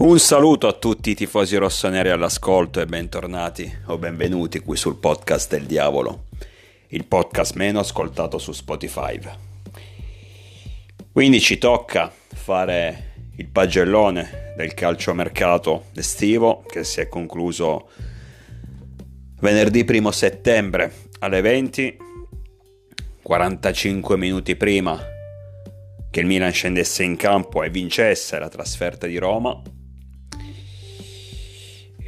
Un saluto a tutti i tifosi rossoneri all'ascolto e bentornati o benvenuti qui sul podcast del diavolo, il podcast meno ascoltato su Spotify. Quindi ci tocca fare il pagellone del calciomercato estivo che si è concluso venerdì 1 settembre alle 20, 45 minuti prima che il Milan scendesse in campo e vincesse la trasferta di Roma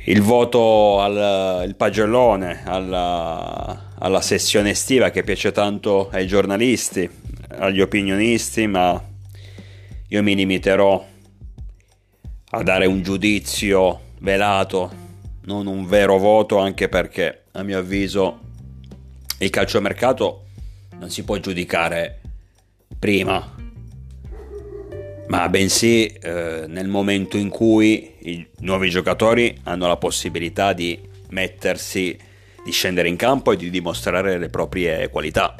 il voto al il pagellone, alla, alla, sessione estiva che piace tanto ai giornalisti, agli opinionisti, ma io mi limiterò a dare un giudizio velato, non un vero voto, anche perché a mio avviso il calciomercato non si può giudicare prima ma bensì eh, nel momento in cui i nuovi giocatori hanno la possibilità di mettersi, di scendere in campo e di dimostrare le proprie qualità.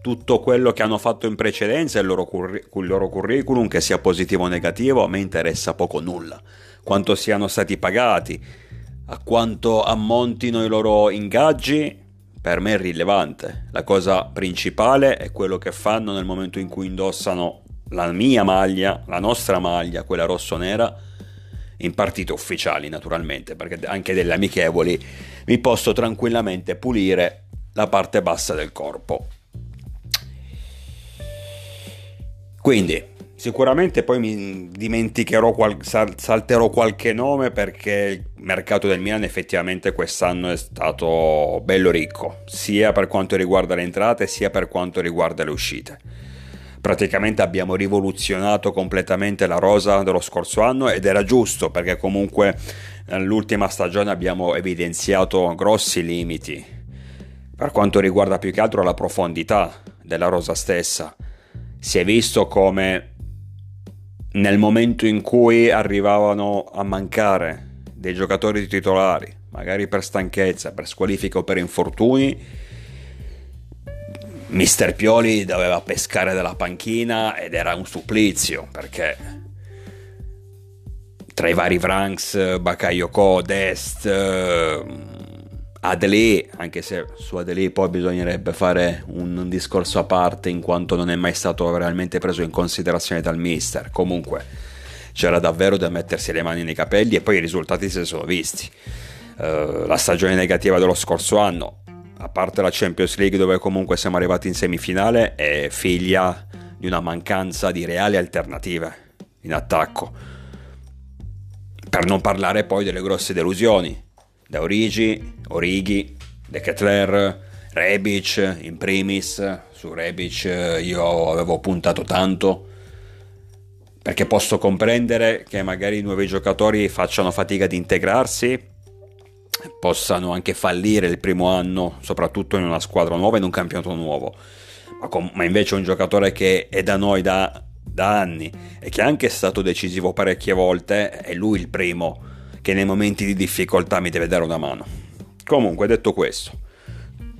Tutto quello che hanno fatto in precedenza, il curri- il loro curriculum, che sia positivo o negativo, a me interessa poco nulla. Quanto siano stati pagati, a quanto ammontino i loro ingaggi, per me è rilevante. La cosa principale è quello che fanno nel momento in cui indossano la mia maglia, la nostra maglia, quella rosso-nera, in partite ufficiali naturalmente, perché anche delle amichevoli mi posso tranquillamente pulire la parte bassa del corpo. Quindi, sicuramente poi mi dimenticherò, qual- salterò qualche nome perché il mercato del Milan effettivamente quest'anno è stato bello ricco, sia per quanto riguarda le entrate sia per quanto riguarda le uscite praticamente abbiamo rivoluzionato completamente la rosa dello scorso anno ed era giusto perché comunque nell'ultima stagione abbiamo evidenziato grossi limiti per quanto riguarda più che altro la profondità della rosa stessa. Si è visto come nel momento in cui arrivavano a mancare dei giocatori titolari, magari per stanchezza, per squalifica o per infortuni, Mister Pioli doveva pescare dalla panchina ed era un supplizio perché tra i vari Vranks, Bakayoko, Dest, eh, Adeli, anche se su Adeli poi bisognerebbe fare un discorso a parte in quanto non è mai stato realmente preso in considerazione dal mister. Comunque c'era davvero da mettersi le mani nei capelli e poi i risultati si sono visti. Uh, la stagione negativa dello scorso anno a parte la Champions League dove comunque siamo arrivati in semifinale, è figlia di una mancanza di reali alternative in attacco. Per non parlare poi delle grosse delusioni, da Origi, Orighi, De Ketler, Rebic in primis, su Rebic io avevo puntato tanto. Perché posso comprendere che magari i nuovi giocatori facciano fatica ad integrarsi possano anche fallire il primo anno, soprattutto in una squadra nuova, in un campionato nuovo. Ma, com- ma invece un giocatore che è da noi da, da anni e che è anche stato decisivo parecchie volte, è lui il primo che nei momenti di difficoltà mi deve dare una mano. Comunque, detto questo,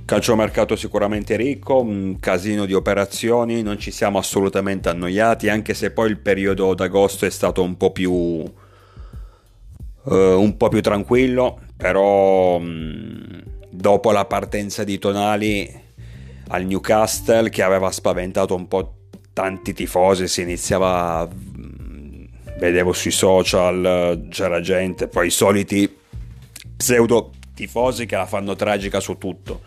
calciomercato sicuramente ricco, un casino di operazioni, non ci siamo assolutamente annoiati, anche se poi il periodo d'agosto è stato un po' più uh, un po' più tranquillo, però mh, dopo la partenza di Tonali al Newcastle che aveva spaventato un po' tanti tifosi, si iniziava, mh, vedevo sui social, c'era gente, poi i soliti pseudo tifosi che la fanno tragica su tutto.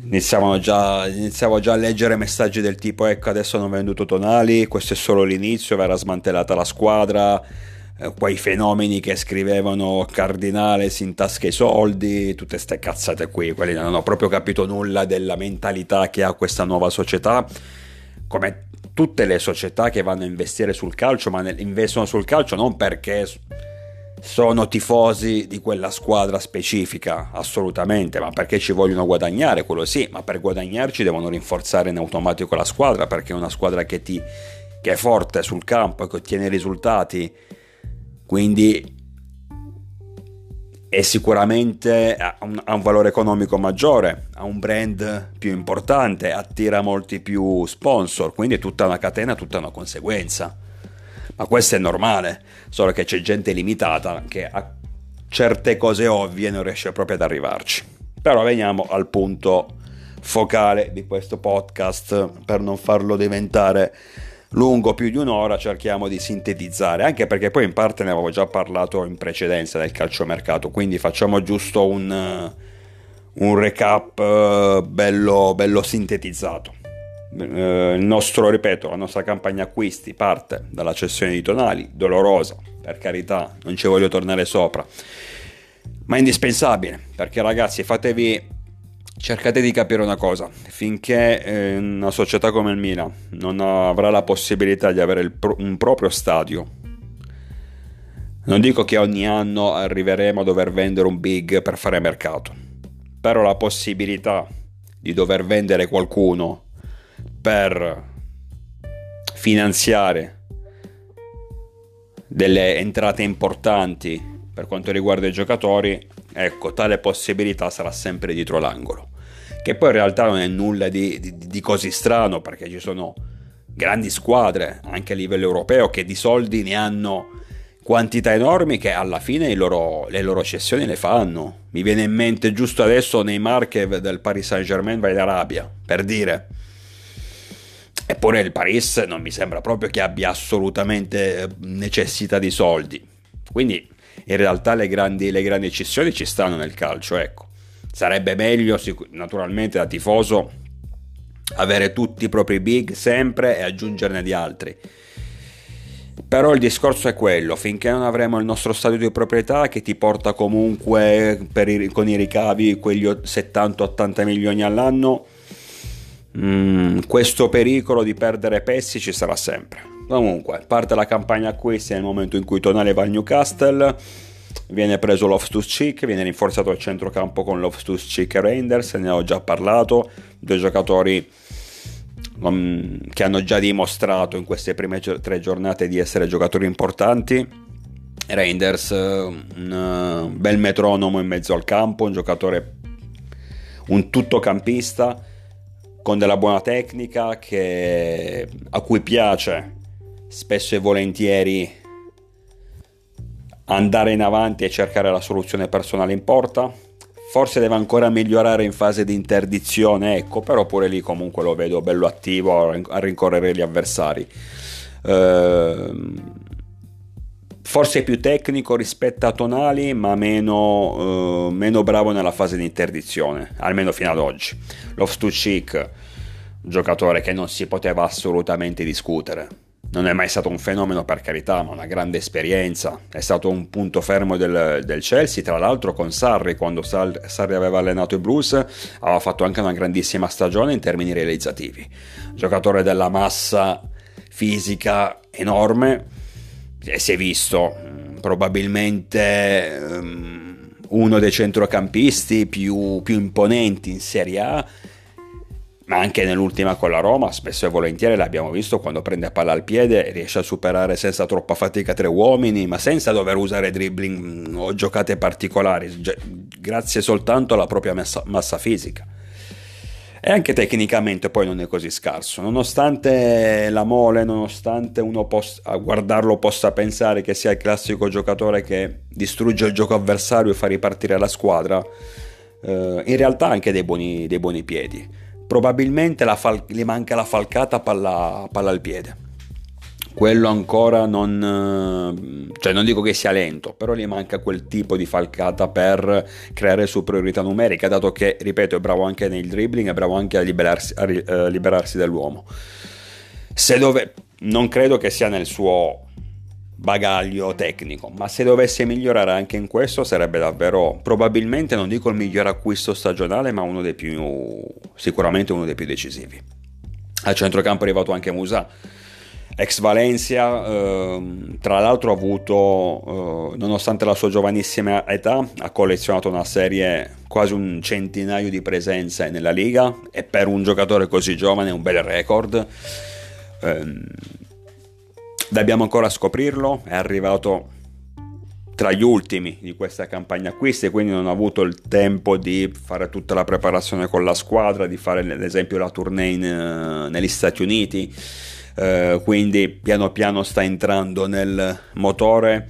Iniziavano già, iniziavo già a leggere messaggi del tipo ecco adesso hanno venduto Tonali, questo è solo l'inizio, verrà smantellata la squadra, eh, quei fenomeni che scrivevano Cardinale si intasca i soldi, tutte queste cazzate qui, quelli non hanno proprio capito nulla della mentalità che ha questa nuova società, come tutte le società che vanno a investire sul calcio, ma investono sul calcio non perché sono tifosi di quella squadra specifica, assolutamente, ma perché ci vogliono guadagnare, quello sì, ma per guadagnarci devono rinforzare in automatico la squadra, perché è una squadra che, ti, che è forte sul campo e che ottiene risultati quindi è sicuramente ha un, ha un, valore economico maggiore, ha un brand più importante, attira molti più sponsor, quindi è tutta una catena, tutta una conseguenza. Ma questo è normale, solo che c'è gente limitata che a certe cose ovvie non riesce proprio ad arrivarci. Però veniamo al punto focale di questo podcast per non farlo diventare lungo più di un'ora cerchiamo di sintetizzare anche perché poi in parte ne avevo già parlato in precedenza del calciomercato quindi facciamo giusto un, un recap eh, bello, bello sintetizzato. Eh, il nostro ripeto la nostra campagna acquisti parte dalla cessione di tonali dolorosa per carità non ci voglio tornare sopra ma indispensabile perché ragazzi fatevi cercate di capire una cosa, finché eh, una società come il Milan non avrà la possibilità di avere pro- un proprio stadio, non dico che ogni anno arriveremo a dover vendere un big per fare mercato, però la possibilità di dover vendere qualcuno per finanziare delle entrate importanti per quanto riguarda i giocatori, ecco, tale possibilità sarà sempre dietro l'angolo che poi in realtà non è nulla di, di, di così strano perché ci sono grandi squadre anche a livello europeo che di soldi ne hanno quantità enormi che alla fine loro, le loro cessioni le fanno. Mi viene in mente giusto adesso Neymar che del Paris Saint Germain va in Arabia, per dire. Eppure il Paris non mi sembra proprio che abbia assolutamente necessità di soldi. Quindi in realtà le grandi, le grandi cessioni ci stanno nel calcio, ecco. Sarebbe meglio, naturalmente, da tifoso, avere tutti i propri big sempre e aggiungerne di altri. Però il discorso è quello, finché non avremo il nostro stadio di proprietà che ti porta comunque i, con i ricavi quegli 70-80 milioni all'anno, mh, mm, questo pericolo di perdere pezzi ci sarà sempre. Comunque, parte la campagna acquisti nel momento in cui Tonale va al Newcastle viene preso Loftus-Cheek, viene rinforzato il centrocampo con Loftus-Cheek e Reinders, ne ho già parlato, due giocatori um, che hanno già dimostrato in queste prime tre giornate di essere giocatori importanti. Reinders, un uh, bel metronomo in mezzo al campo, un giocatore, un tuttocampista con della buona tecnica che, a cui piace spesso e volentieri andare in avanti e cercare la soluzione personale in porta. Forse deve ancora migliorare in fase di interdizione, ecco, però pure lì comunque lo vedo bello attivo a rincorrere gli avversari. Ehm, forse più tecnico rispetto a Tonali, ma meno, eh, meno bravo nella fase di interdizione, almeno fino ad oggi. Loftus-Cheek, giocatore che non si poteva assolutamente discutere non è mai stato un fenomeno per carità, ma una grande esperienza. È stato un punto fermo del, del Chelsea, tra l'altro con Sarri, quando Sarri aveva allenato i Blues, aveva fatto anche una grandissima stagione in termini realizzativi. Giocatore della massa fisica enorme, e si è visto mm, probabilmente um, uno dei centrocampisti più, più imponenti in Serie A ma anche nell'ultima con la Roma, spesso e volentieri l'abbiamo visto quando prende palla al piede riesce a superare senza troppa fatica tre uomini, ma senza dover usare dribbling o giocate particolari, grazie soltanto alla propria massa, massa fisica. E anche tecnicamente poi non è così scarso, nonostante la mole, nonostante uno possa, a guardarlo possa pensare che sia il classico giocatore che distrugge il gioco avversario e fa ripartire la squadra, eh, in realtà ha anche dei buoni, dei buoni piedi probabilmente fal- gli manca la falcata palla, palla al piede. Quello ancora non, cioè non dico che sia lento, però gli manca quel tipo di falcata per creare superiorità numerica, dato che, ripeto, è bravo anche nel dribbling, è bravo anche a liberarsi, a uh, liberarsi dall'uomo. Se dove, non credo che sia nel suo bagaglio tecnico, ma se dovesse migliorare anche in questo sarebbe davvero probabilmente non dico il miglior acquisto stagionale, ma uno dei più sicuramente uno dei più decisivi. Al centrocampo è arrivato anche Musa, ex Valencia, eh, tra l'altro ha avuto, eh, nonostante la sua giovanissima età, ha collezionato una serie quasi un centinaio di presenze nella Liga e per un giocatore così giovane è un bel record. Eh, Dobbiamo ancora scoprirlo, è arrivato tra gli ultimi di questa campagna acquisti, quindi non ho avuto il tempo di fare tutta la preparazione con la squadra, di fare ad esempio la tournée in, uh, negli Stati Uniti. eh, quindi piano piano sta entrando nel motore.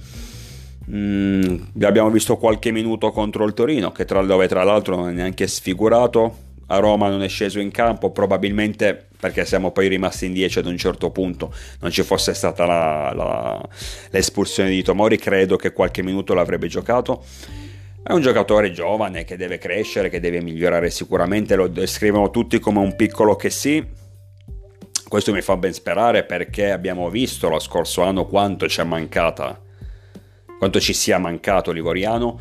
Mm, abbiamo visto qualche minuto contro il Torino, che tra, dove tra l'altro non è neanche sfigurato. A Roma non è sceso in campo, probabilmente perché siamo poi rimasti in 10 ad un certo punto. Non ci fosse stata la, la, l'espulsione di Tomori, credo che qualche minuto l'avrebbe giocato. È un giocatore giovane che deve crescere, che deve migliorare sicuramente, lo descrivono tutti come un piccolo che sì. Questo mi fa ben sperare perché abbiamo visto lo scorso anno quanto ci è mancata, quanto ci sia mancato Livoriano.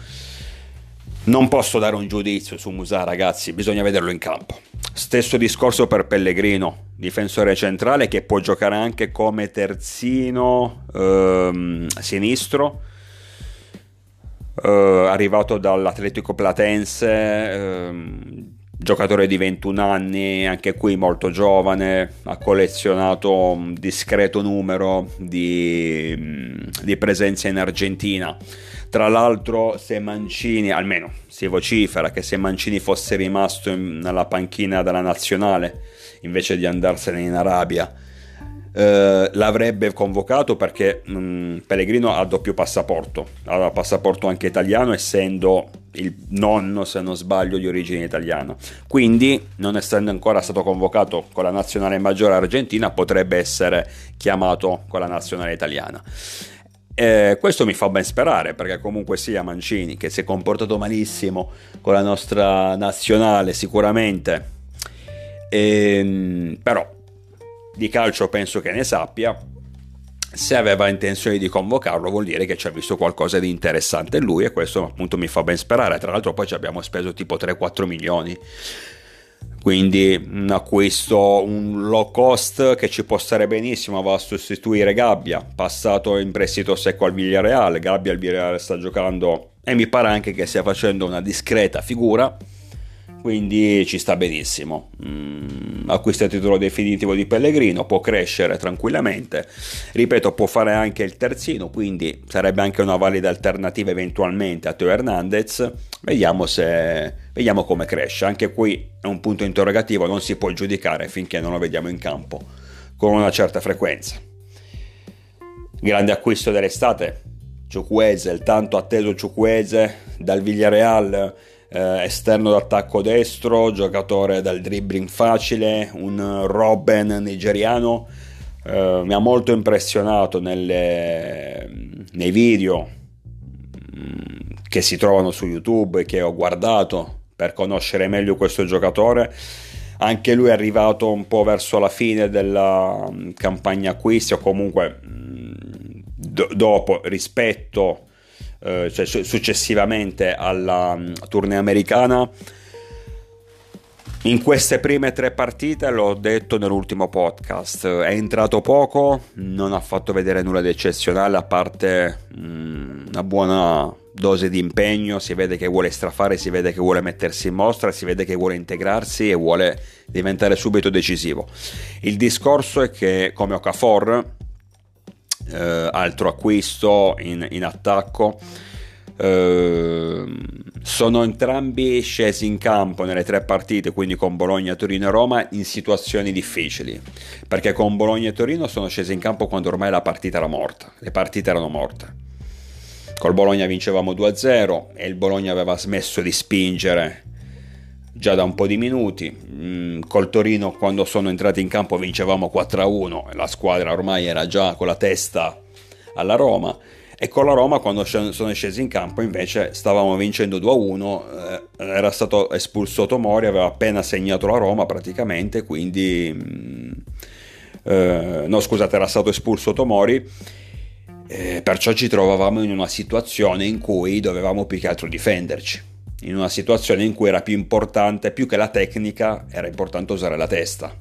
Non posso dare un giudizio su Musa, ragazzi, bisogna vederlo in campo. Stesso discorso per Pellegrino, difensore centrale che può giocare anche come terzino ehm, sinistro eh, arrivato dall'Atletico Platense, eh, giocatore di 21 anni, anche qui molto giovane, ha collezionato un discreto numero di, di presenze in Argentina. Tra l'altro, se Mancini, almeno si vocifera che se Mancini fosse rimasto in, nella panchina della nazionale invece di andarsene in Arabia, eh, l'avrebbe convocato perché mh, mm, Pellegrino ha doppio passaporto, ha passaporto anche italiano essendo il nonno, se non sbaglio, di origine italiana. Quindi, non essendo ancora stato convocato con la nazionale maggiore argentina, potrebbe essere chiamato con la nazionale italiana. Eh, questo mi fa ben sperare perché comunque sia Mancini che si è comportato malissimo con la nostra nazionale sicuramente, ehm, però di calcio penso che ne sappia. Se aveva intenzione di convocarlo vuol dire che ci ha visto qualcosa di interessante in lui e questo appunto mi fa ben sperare. Tra l'altro poi ci abbiamo speso tipo 3-4 milioni. Quindi un acquisto, un low cost che ci può stare benissimo, va a sostituire Gabbia, passato in prestito secco al Villarreal. Gabbia al Villarreal sta giocando e mi pare anche che stia facendo una discreta figura quindi ci sta benissimo. Mm, acquista il titolo definitivo di Pellegrino, può crescere tranquillamente. Ripeto, può fare anche il terzino, quindi sarebbe anche una valida alternativa eventualmente a Teo Hernandez. Vediamo, se, vediamo come cresce. Anche qui è un punto interrogativo, non si può giudicare finché non lo vediamo in campo con una certa frequenza. Grande acquisto dell'estate, Ciucuese, il tanto atteso Ciucuese dal Villarreal eh, esterno d'attacco destro, giocatore dal dribbling facile, un Robben nigeriano. Eh, mi ha molto impressionato nelle, nei video mm, che si trovano su YouTube e che ho guardato per conoscere meglio questo giocatore. Anche lui è arrivato un po' verso la fine della mm, campagna acquisti o comunque mm, do- dopo rispetto eh, cioè successivamente alla um, tournée americana. In queste prime tre partite, l'ho detto nell'ultimo podcast, è entrato poco, non ha fatto vedere nulla di eccezionale a parte mm, una buona dose di impegno, si vede che vuole strafare, si vede che vuole mettersi in mostra, si vede che vuole integrarsi e vuole diventare subito decisivo. Il discorso è che come Okafor eh, altro acquisto in, in attacco. Eh, sono entrambi scesi in campo nelle tre partite, quindi con Bologna, Torino e Roma, in situazioni difficili. Perché con Bologna e Torino sono scesi in campo quando ormai la partita era morta, le partite erano morte. Col Bologna vincevamo 2-0 e il Bologna aveva smesso di spingere già da un po' di minuti. Mm, col Torino quando sono entrati in campo vincevamo 4-1 e la squadra ormai era già con la testa alla Roma. E con la Roma quando sono scesi in campo invece stavamo vincendo 2-1, eh, era stato espulso Tomori, aveva appena segnato la Roma praticamente, quindi... Mm, eh, no scusate, era stato espulso Tomori, eh, perciò ci trovavamo in una situazione in cui dovevamo più che altro difenderci in una situazione in cui era più importante, più che la tecnica, era importante usare la testa.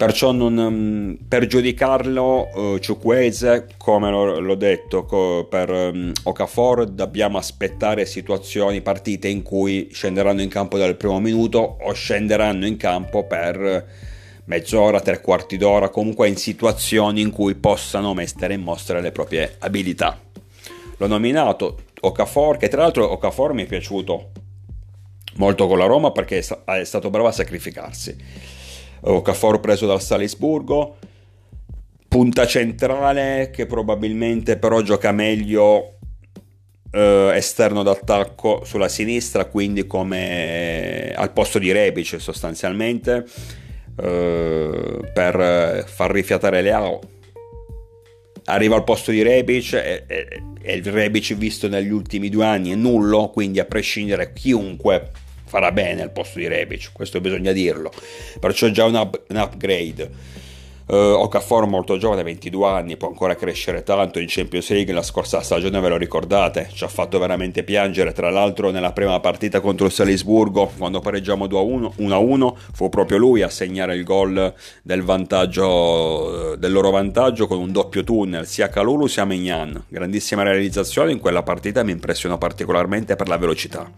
Perciò non, mm, per giudicarlo, uh, Ciuqueze, come l'ho, detto co, per um, Okafor, dobbiamo aspettare situazioni, partite in cui scenderanno in campo dal primo minuto o scenderanno in campo per mezz'ora, tre quarti d'ora, comunque in situazioni in cui possano mettere in mostra le proprie abilità. L'ho nominato Okafor, che tra l'altro Okafor mi è piaciuto molto con la Roma perché è stato bravo a sacrificarsi. Okafor preso dal Salisburgo, punta centrale che probabilmente però gioca meglio eh, esterno d'attacco sulla sinistra, quindi come al posto di Rebic sostanzialmente, eh, per far rifiatare Leao. Arriva al posto di Rebic e, e, e il Rebic visto negli ultimi due anni è nullo, quindi a prescindere chiunque farà bene al posto di Rebic, questo bisogna dirlo. Perciò è già un, up, un upgrade. Uh, Okafor molto giovane, 22 anni, può ancora crescere tanto in Champions League, la scorsa stagione ve lo ricordate, ci ha fatto veramente piangere, tra l'altro nella prima partita contro il Salisburgo, quando pareggiamo 2-1, fu proprio lui a segnare il gol del, vantaggio, del loro vantaggio con un doppio tunnel, sia Calulu sia Mignan, grandissima realizzazione in quella partita, mi impressionò particolarmente per la velocità.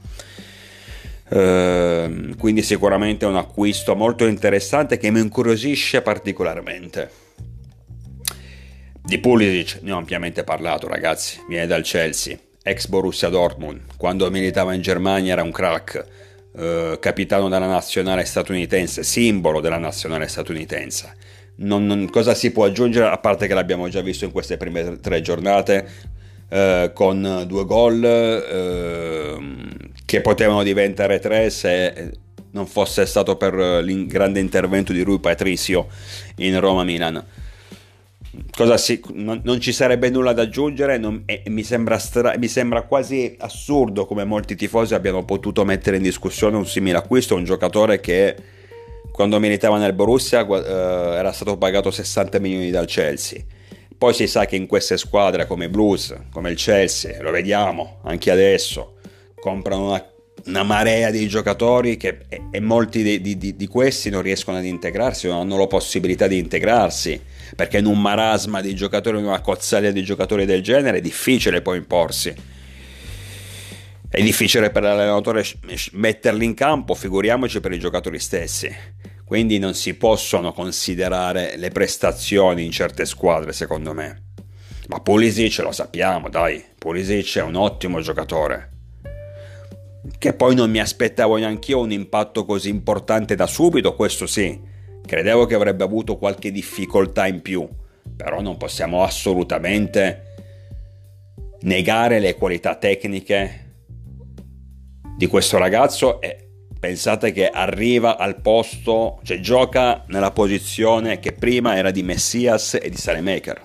Ehm, quindi sicuramente è un acquisto molto interessante che mi incuriosisce particolarmente. Di Pulisic ne ho ampiamente parlato ragazzi, viene dal Chelsea, ex Borussia Dortmund, quando militava in Germania era un crack, uh, capitano della nazionale statunitense, simbolo della nazionale statunitense. Non, non, cosa si può aggiungere a parte che l'abbiamo già visto in queste prime tre giornate eh, con due gol eh, che potevano diventare tre se non fosse stato per il intervento di Rui Patricio in Roma-Milan. Si, non, non, ci sarebbe nulla da aggiungere non, e, mi, sembra stra, mi, sembra quasi assurdo come molti tifosi abbiano potuto mettere in discussione un simile acquisto, un giocatore che quando militava nel Borussia eh, era stato pagato 60 milioni dal Chelsea poi si sa che in queste squadre come Blues, come il Chelsea, lo vediamo anche adesso, comprano una, una marea di giocatori che, e, e molti di, di, di, questi non riescono ad integrarsi, non hanno la possibilità di integrarsi, perché in un marasma di giocatori, in una cozzaglia di giocatori del genere è difficile poi imporsi. È difficile per l'allenatore metterli in campo, figuriamoci per i giocatori stessi quindi non si possono considerare le prestazioni in certe squadre secondo me. Ma Pulisic lo sappiamo, dai, Pulisic è un ottimo giocatore. Che poi non mi aspettavo neanche io un impatto così importante da subito, questo sì. Credevo che avrebbe avuto qualche difficoltà in più, però non possiamo assolutamente negare le qualità tecniche di questo ragazzo e pensate che arriva al posto, cioè gioca nella posizione che prima era di Messias e di Salemaker.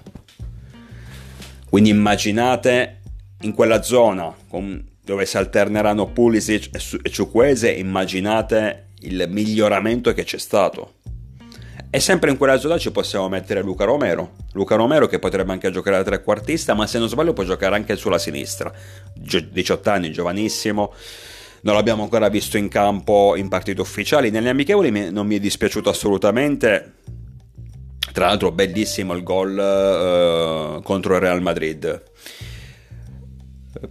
Quindi immaginate in quella zona con, dove si alterneranno Pulisic e Ciuquese, immaginate il miglioramento che c'è stato. E sempre in quella zona ci possiamo mettere Luca Romero. Luca Romero che potrebbe anche giocare da trequartista, ma se non sbaglio può giocare anche sulla sinistra. 18 anni, giovanissimo non l'abbiamo ancora visto in campo in partite ufficiali. Nelle amichevoli non mi è dispiaciuto assolutamente. Tra l'altro, bellissimo il gol eh, contro il Real Madrid.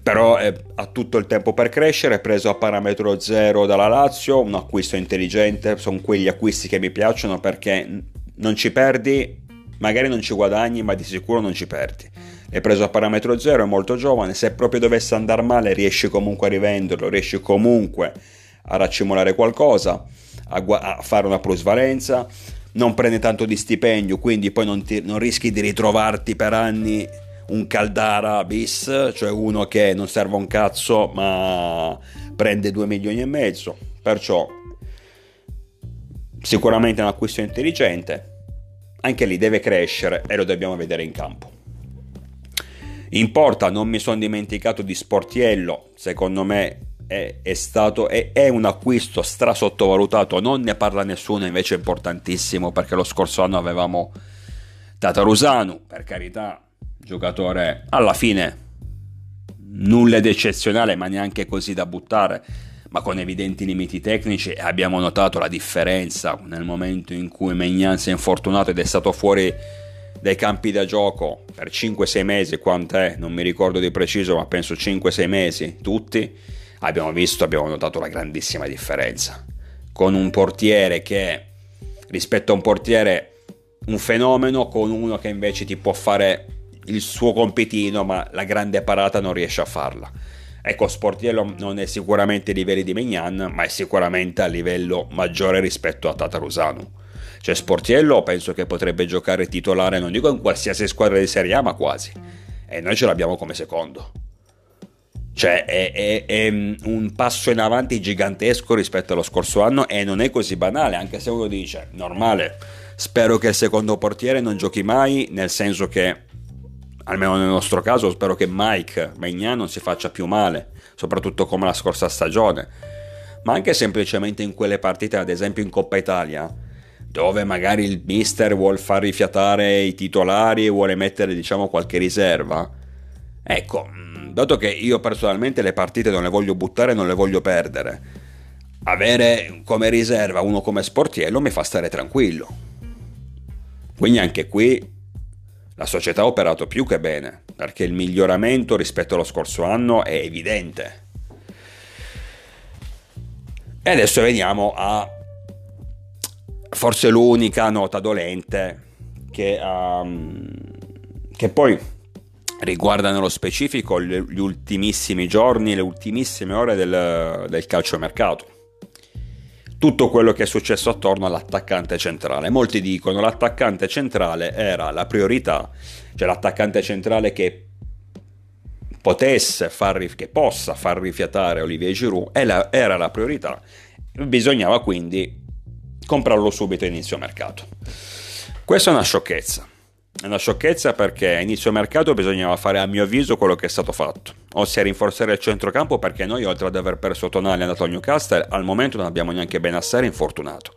Però eh, ha tutto il tempo per crescere, preso a parametro zero dalla Lazio, un acquisto intelligente, sono quegli acquisti che mi piacciono perché non ci perdi, magari non ci guadagni, ma di sicuro non ci perdi è preso a parametro zero, è molto giovane, se proprio dovesse andare male riesci comunque a rivenderlo, riesci comunque a raccimolare qualcosa, a, gu- a fare una plusvalenza, non prende tanto di stipendio, quindi poi non, ti, non rischi di ritrovarti per anni un Caldara bis, cioè uno che non serve un cazzo ma prende 2 milioni e mezzo, perciò sicuramente è un acquisto intelligente, anche lì deve crescere e lo dobbiamo vedere in campo. In porta non mi sono dimenticato di Sportiello, secondo me è, è stato è, è, un acquisto stra sottovalutato, non ne parla nessuno, invece è importantissimo perché lo scorso anno avevamo Tatarusanu, per carità, giocatore alla fine nulla di eccezionale, ma neanche così da buttare, ma con evidenti limiti tecnici e abbiamo notato la differenza nel momento in cui Megnan si è infortunato ed è stato fuori dai campi da gioco per 5-6 mesi, quant'è, non mi ricordo di preciso, ma penso 5-6 mesi, tutti, abbiamo visto, abbiamo notato la grandissima differenza. Con un portiere che rispetto a un portiere un fenomeno, con uno che invece ti può fare il suo compitino, ma la grande parata non riesce a farla. Ecco, Sportiello non è sicuramente ai livelli di Megnan, ma è sicuramente a livello maggiore rispetto a Tatarusanu. Cioè Sportiello penso che potrebbe giocare titolare, non dico in qualsiasi squadra di Serie A, ma quasi. E noi ce l'abbiamo come secondo. Cioè è, è, è, un passo in avanti gigantesco rispetto allo scorso anno e non è così banale, anche se uno dice, normale, spero che il secondo portiere non giochi mai, nel senso che, almeno nel nostro caso, spero che Mike Magnan non si faccia più male, soprattutto come la scorsa stagione, ma anche semplicemente in quelle partite, ad esempio in Coppa Italia, dove magari il mister vuole far rifiatare i titolari e vuole mettere diciamo qualche riserva. Ecco, dato che io personalmente le partite non le voglio buttare, non le voglio perdere, avere come riserva uno come sportiello mi fa stare tranquillo. Quindi anche qui la società ha operato più che bene, perché il miglioramento rispetto allo scorso anno è evidente. E adesso veniamo a forse l'unica nota dolente che, um, che poi riguarda nello specifico gli ultimissimi giorni, le ultimissime ore del, del calciomercato. Tutto quello che è successo attorno all'attaccante centrale. Molti dicono l'attaccante centrale era la priorità, cioè l'attaccante centrale che potesse far, che possa far rifiatare Olivier Giroud era la priorità. Bisognava quindi comprarlo subito a inizio mercato. Questa è una sciocchezza è una sciocchezza perché a inizio mercato bisognava fare a mio avviso quello che è stato fatto, ossia rinforzare il centrocampo perché noi oltre ad aver perso Tonali andato al Newcastle al momento non abbiamo neanche Benassere infortunato,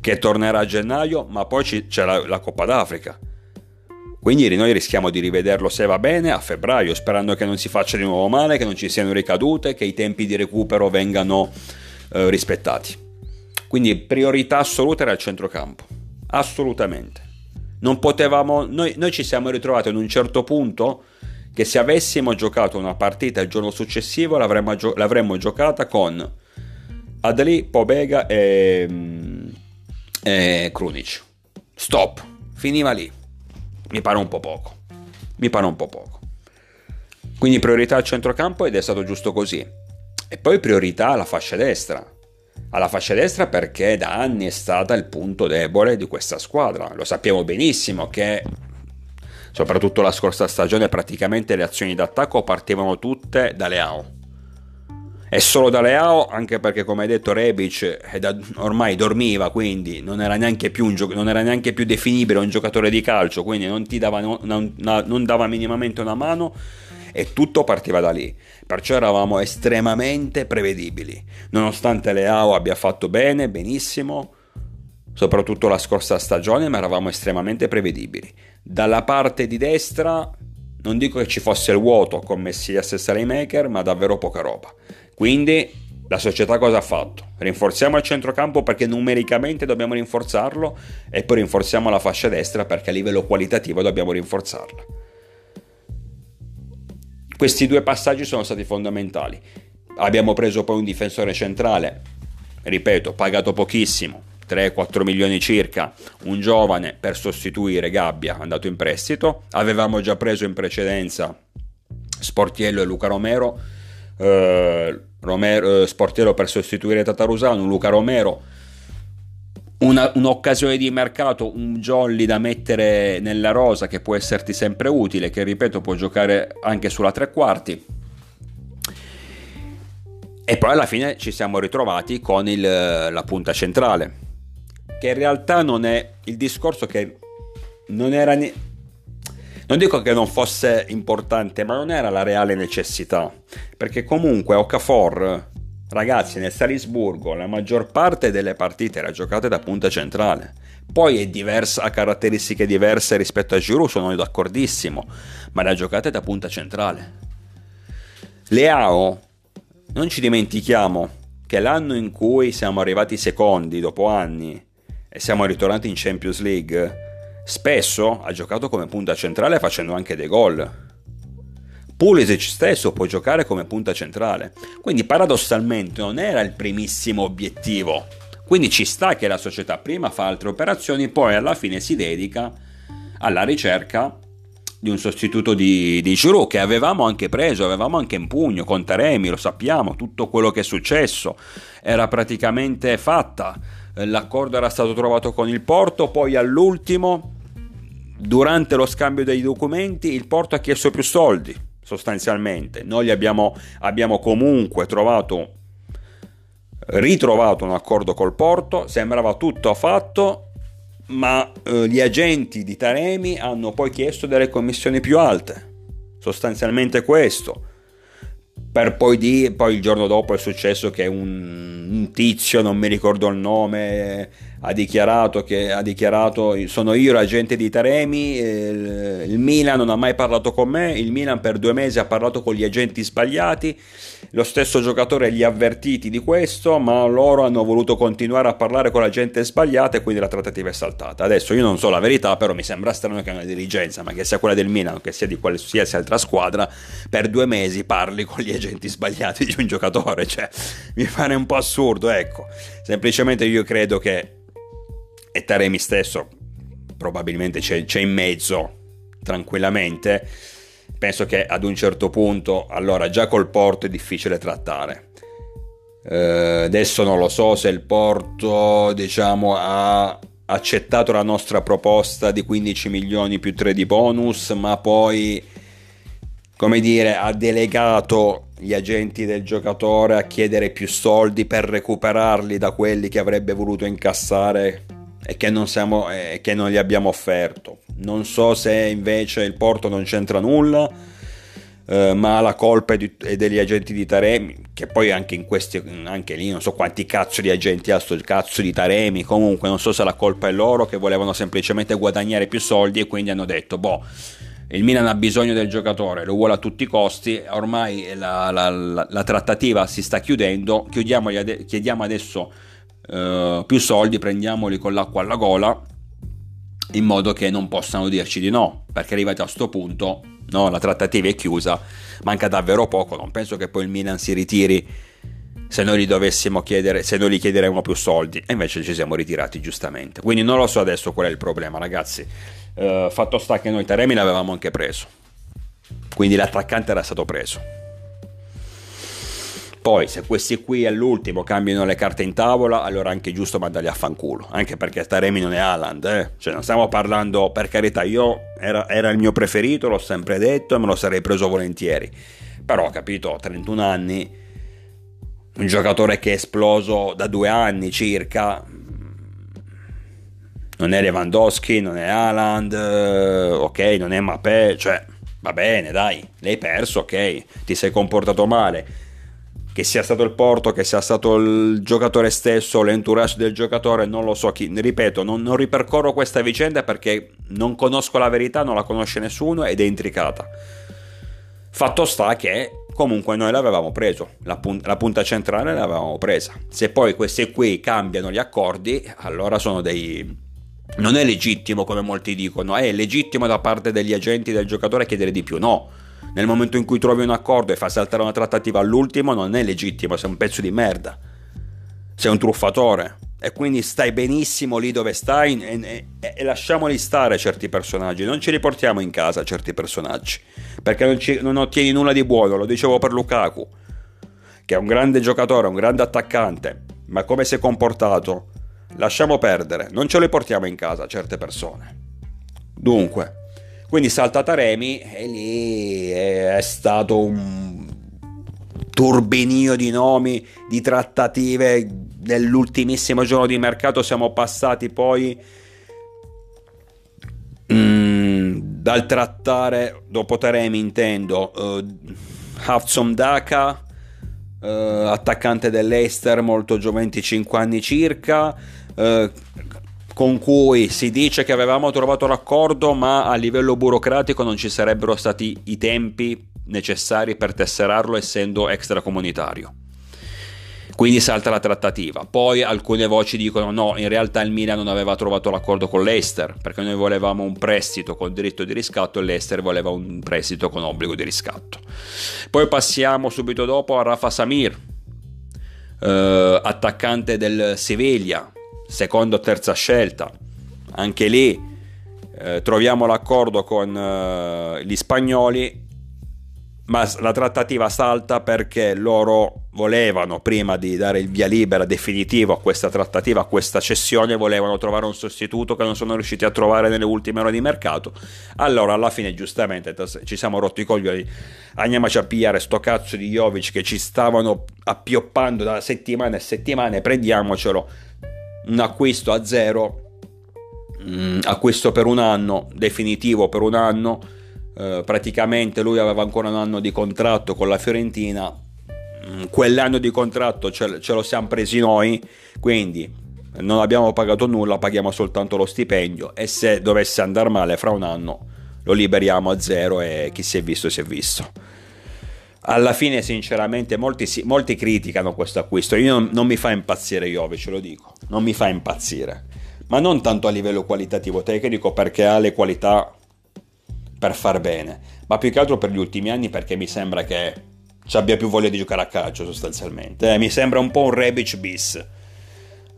che tornerà a gennaio ma poi c'è la, la Coppa d'Africa. Quindi noi rischiamo di rivederlo se va bene a febbraio, sperando che non si faccia di nuovo male, che non ci siano ricadute, che i tempi di recupero vengano eh, rispettati. Quindi priorità assoluta era il centrocampo, assolutamente non potevamo, noi, noi ci siamo ritrovati ad un certo punto che se avessimo giocato una partita il giorno successivo l'avremmo, l'avremmo giocata con Adli, Pobega e, e Krunic. Stop, finiva lì. Mi pare un po' poco. Mi pare un po' poco. Quindi priorità al centrocampo ed è stato giusto così. E poi priorità alla fascia destra alla fascia destra perché da anni è stata il punto debole di questa squadra. Lo sappiamo benissimo che soprattutto la scorsa stagione praticamente le azioni d'attacco partivano tutte da Leao. E solo da Leao, anche perché come hai detto Rebic ormai dormiva, quindi non era, gio- non era, neanche più definibile un giocatore di calcio, quindi non, dava, non, non dava minimamente una mano e tutto partiva da lì. Perciò eravamo estremamente prevedibili. Nonostante Leao abbia fatto bene, benissimo, soprattutto la scorsa stagione, ma eravamo estremamente prevedibili. Dalla parte di destra non dico che ci fosse il vuoto con Messias e Salemaker, ma davvero poca roba. Quindi la società cosa ha fatto? Rinforziamo il centrocampo perché numericamente dobbiamo rinforzarlo e poi rinforziamo la fascia destra perché a livello qualitativo dobbiamo rinforzarla. Questi due passaggi sono stati fondamentali. Abbiamo preso poi un difensore centrale, ripeto, pagato pochissimo, 3-4 milioni circa, un giovane per sostituire Gabbia andato in prestito. Avevamo già preso in precedenza Sportiello e Luca Romero, eh, Romero eh, Sportiello per sostituire Tatarusano, Luca Romero una, un'occasione di mercato, un jolly da mettere nella rosa che può esserti sempre utile, che ripeto può giocare anche sulla tre quarti. E poi alla fine ci siamo ritrovati con il, la punta centrale, che in realtà non è il discorso che non era... Ne- non dico che non fosse importante, ma non era la reale necessità, perché comunque Okafor Ragazzi, nel Salisburgo la maggior parte delle partite era giocate da punta centrale. Poi è diversa, ha caratteristiche diverse rispetto a Giroud, sono d'accordissimo, ma le ha giocate da punta centrale. Leao, non ci dimentichiamo che l'anno in cui siamo arrivati secondi dopo anni e siamo ritornati in Champions League, spesso ha giocato come punta centrale facendo anche dei gol. Pulisic stesso può giocare come punta centrale, quindi paradossalmente non era il primissimo obiettivo. Quindi ci sta che la società prima fa altre operazioni, poi alla fine si dedica alla ricerca di un sostituto di, di Giroud che avevamo anche preso, avevamo anche in pugno con Taremi, lo sappiamo, tutto quello che è successo era praticamente fatta, l'accordo era stato trovato con il Porto, poi all'ultimo, durante lo scambio dei documenti, il Porto ha chiesto più soldi, sostanzialmente, noi abbiamo, abbiamo comunque trovato ritrovato un accordo col Porto, sembrava tutto fatto ma eh, gli agenti di Taremi hanno poi chiesto delle commissioni più alte, sostanzialmente questo. Per poi, di, poi il giorno dopo è successo che un, un tizio, non mi ricordo il nome, ha dichiarato che ha dichiarato sono io l'agente di Taremi, il, il Milan non ha mai parlato con me, il Milan per due mesi ha parlato con gli agenti sbagliati lo stesso giocatore li ha avvertiti di questo, ma loro hanno voluto continuare a parlare con la gente sbagliata e quindi la trattativa è saltata. Adesso io non so la verità, però mi sembra strano che una dirigenza, ma che sia quella del Milan che sia di qualsiasi altra squadra, per due mesi parli con gli agenti sbagliati di un giocatore. Cioè, mi pare un po' assurdo, ecco. Semplicemente io credo che e Taremi stesso probabilmente c'è, c'è in mezzo tranquillamente penso che ad un certo punto, allora già col Porto è difficile trattare. Eh, adesso non lo so se il Porto, diciamo, ha accettato la nostra proposta di 15 milioni più 3 di bonus, ma poi, come dire, ha delegato gli agenti del giocatore a chiedere più soldi per recuperarli da quelli che avrebbe voluto incassare e che non, siamo, e che non gli abbiamo offerto. Non so se invece il Porto non c'entra nulla, eh, ma la colpa è, di, è, degli agenti di Taremi, che poi anche in questi, anche lì non so quanti cazzo di agenti ha sto cazzo di Taremi, comunque non so se la colpa è loro che volevano semplicemente guadagnare più soldi e quindi hanno detto, boh, il Milan ha bisogno del giocatore, lo vuole a tutti i costi, ormai la, la, la, la trattativa si sta chiudendo, chiediamo adesso uh, più soldi, prendiamoli con l'acqua alla gola in modo che non possano dirci di no, perché arrivati a questo punto no, la trattativa è chiusa, manca davvero poco, non penso che poi il Milan si ritiri se noi gli dovessimo chiedere, se noi gli chiederemo più soldi, e invece ci siamo ritirati giustamente. Quindi non lo so adesso qual è il problema, ragazzi. Uh, fatto sta che noi Taremi l'avevamo anche preso, quindi l'attaccante era stato preso poi, se questi qui all'ultimo cambiano le carte in tavola, allora è anche giusto mandarli a fanculo. Anche perché Taremi non è Haaland, eh? Cioè, non stiamo parlando, per carità, io era, era il mio preferito, l'ho sempre detto e me lo sarei preso volentieri. Però, capito, 31 anni, un giocatore che è esploso da due anni circa, non è Lewandowski, non è Haaland, eh, ok, non è Mapè, cioè va bene, dai, l'hai perso, ok, ti sei comportato male che sia stato il Porto, che sia stato il giocatore stesso, l'entourage del giocatore, non lo so chi, ripeto, non, non, ripercorro questa vicenda perché non conosco la verità, non la conosce nessuno ed è intricata. Fatto sta che comunque noi l'avevamo preso, la, pun- la punta centrale l'avevamo presa. Se poi questi qui cambiano gli accordi, allora sono dei... Non è legittimo come molti dicono, è legittimo da parte degli agenti del giocatore chiedere di più, no nel momento in cui trovi un accordo e fai saltare una trattativa all'ultimo, non è legittimo, sei un pezzo di merda. Sei un truffatore. E quindi stai benissimo lì dove stai e, e, e lasciamoli stare certi personaggi. Non ci riportiamo in casa certi personaggi. Perché non, ci, non ottieni nulla di buono. Lo dicevo per Lukaku, che è un grande giocatore, un grande attaccante. Ma come si è comportato? Lasciamo perdere. Non ce le portiamo in casa certe persone. Dunque, quindi salta Taremi e lì è stato un turbinio di nomi, di trattative. Nell'ultimissimo giorno di mercato siamo passati poi mm, dal trattare, dopo Taremi intendo, uh, Hafsom Daka, uh, attaccante dell'Eister, molto giovane, 25 anni circa, uh, con cui si dice che avevamo trovato l'accordo ma a livello burocratico non ci sarebbero stati i tempi necessari per tesserarlo essendo extracomunitario. Quindi salta la trattativa. Poi alcune voci dicono no, in realtà il Milan non aveva trovato l'accordo con l'Ester perché noi volevamo un prestito con diritto di riscatto e l'Ester voleva un prestito con obbligo di riscatto. Poi passiamo subito dopo a Rafa Samir, eh, attaccante del Sevilla, seconda o terza scelta. Anche lì eh, troviamo l'accordo con eh, gli spagnoli, ma la trattativa salta perché loro volevano, prima di dare il via libera definitivo a questa trattativa, a questa cessione, volevano trovare un sostituto che non sono riusciti a trovare nelle ultime ore di mercato. Allora, alla fine, giustamente, ci siamo rotti i coglioni. Andiamoci a pigliare sto cazzo di Jovic che ci stavano appioppando da settimane e settimane, prendiamocelo. Un acquisto a zero Mm, acquisto per un anno, definitivo per un anno, eh, praticamente lui aveva ancora un anno di contratto con la Fiorentina, mm, quell'anno di contratto ce, ce lo siamo presi noi, quindi non abbiamo pagato nulla, paghiamo soltanto lo stipendio e se dovesse andare male fra un anno lo liberiamo a zero e chi si è visto si è visto. Alla fine sinceramente molti, molti criticano questo acquisto, io non, non mi fa impazzire Jovic, lo dico, non mi fa impazzire ma non tanto a livello qualitativo tecnico perché ha le qualità per far bene, ma più che altro per gli ultimi anni perché mi sembra che ci abbia più voglia di giocare a calcio sostanzialmente. Eh, mi sembra un po' un Rebic bis.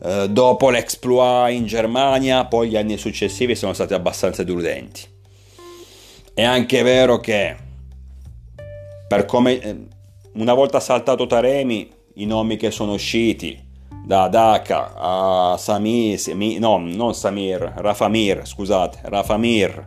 Eh, dopo l'exploit in Germania, poi gli anni successivi sono stati abbastanza deludenti. È anche vero che per come eh, una volta saltato Taremi, i nomi che sono usciti da Daka a Samir, no, non Samir, Rafamir, scusate, Rafamir